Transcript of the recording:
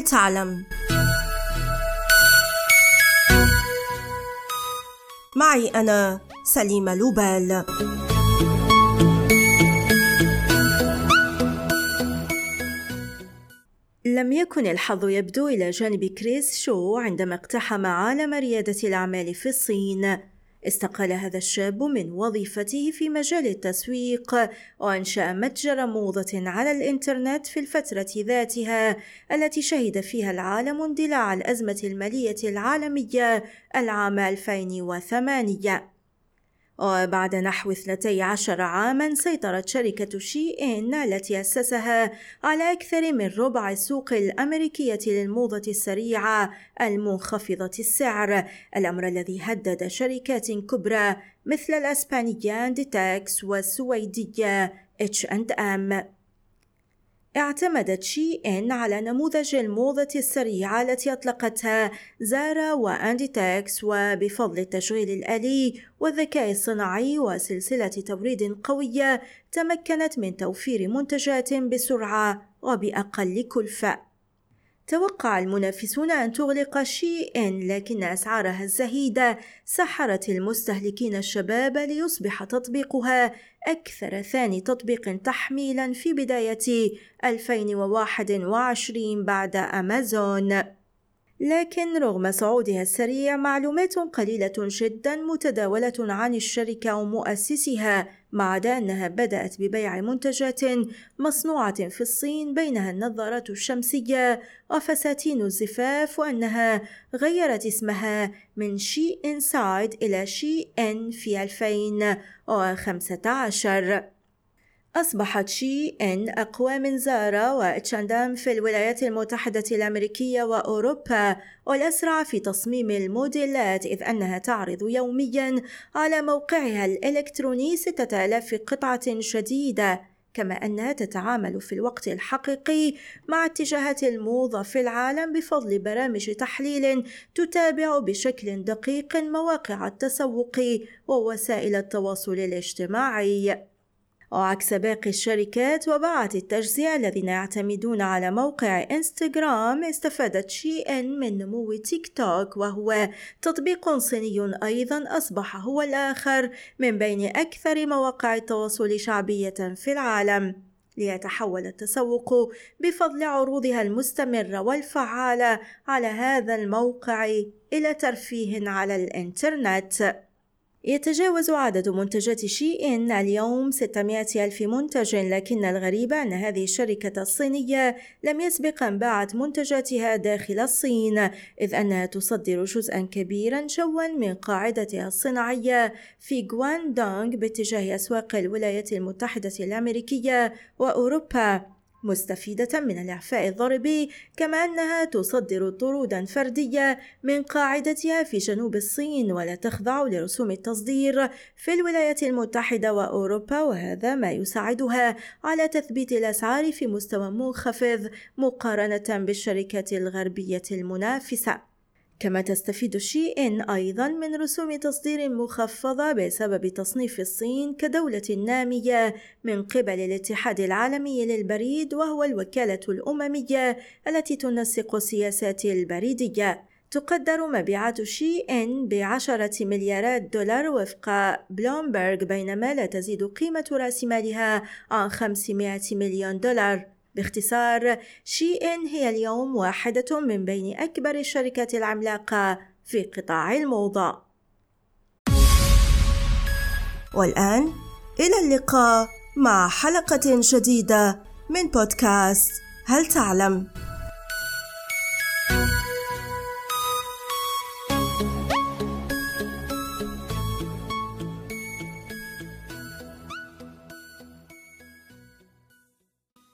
هل تعلم. معي أنا سليمة لوبال. لم يكن الحظ يبدو إلى جانب كريس شو عندما اقتحم عالم ريادة الأعمال في الصين. استقال هذا الشاب من وظيفته في مجال التسويق وانشأ متجر موضة على الإنترنت في الفترة ذاتها التي شهد فيها العالم اندلاع الأزمة المالية العالمية العام 2008 وبعد نحو 12 عاما سيطرت شركة شي إن التي أسسها على أكثر من ربع السوق الأمريكية للموضة السريعة المنخفضة السعر. الأمر الذي هدد شركات كبرى مثل الأسبانية ديتاكس والسويدية H&M اعتمدت شي إن على نموذج الموضة السريعة التي أطلقتها زارا وأندي تاكس وبفضل التشغيل الآلي والذكاء الصناعي وسلسلة توريد قوية تمكنت من توفير منتجات بسرعة وبأقل كلفة. توقع المنافسون أن تغلق شي إن لكن أسعارها الزهيدة. سحرت المستهلكين الشباب ليصبح تطبيقها أكثر ثاني تطبيق تحميلا في بداية 2021 بعد أمازون. لكن رغم صعودها السريع معلومات قليلة جدا متداولة عن الشركة ومؤسسها ما عدا أنها بدأت ببيع منتجات مصنوعة في الصين بينها النظارات الشمسية وفساتين الزفاف وأنها غيرت اسمها من شي إنسايد إلى شي إن في 2015 أصبحت شي إن أقوى من زارا وإتشاندام في الولايات المتحدة الأمريكية وأوروبا والأسرع في تصميم الموديلات إذ أنها تعرض يوميا على موقعها الإلكتروني ستة آلاف قطعة جديدة كما أنها تتعامل في الوقت الحقيقي مع اتجاهات الموضة في العالم بفضل برامج تحليل تتابع بشكل دقيق مواقع التسوق ووسائل التواصل الاجتماعي. وعكس باقي الشركات وبعث التجزئة الذين يعتمدون على موقع إنستغرام استفادت شي إن من نمو تيك توك وهو تطبيق صيني أيضا أصبح هو الآخر من بين أكثر مواقع التواصل شعبية في العالم. ليتحول التسوق بفضل عروضها المستمرة والفعالة على هذا الموقع إلى ترفيه على الإنترنت. يتجاوز عدد منتجات شي إن اليوم 600 ألف منتج لكن الغريب أن هذه الشركة الصينية لم يسبق أن باعت منتجاتها داخل الصين إذ أنها تصدر جزءا كبيرا جوا من قاعدتها الصناعية في غواندونغ باتجاه أسواق الولايات المتحدة الأمريكية وأوروبا. مستفيدة من الإعفاء الضريبي كما أنها تصدر طرودا فردية من قاعدتها في جنوب الصين ولا تخضع لرسوم التصدير في الولايات المتحدة وأوروبا وهذا ما يساعدها على تثبيت الأسعار في مستوى منخفض مقارنة بالشركات الغربية المنافسة. كما تستفيد شي إن أيضا من رسوم تصدير مخفضة بسبب تصنيف الصين كدولة نامية من قبل الاتحاد العالمي للبريد وهو الوكالة الأممية التي تنسق السياسات البريدية. تقدر مبيعات شي إن بعشرة مليارات دولار وفق بلومبرغ بينما لا تزيد قيمة رأس مالها عن 500 مليون دولار. باختصار شي إن هي اليوم واحدة من بين أكبر الشركات العملاقة في قطاع الموضة والآن إلى اللقاء مع حلقة جديدة من بودكاست هل تعلم؟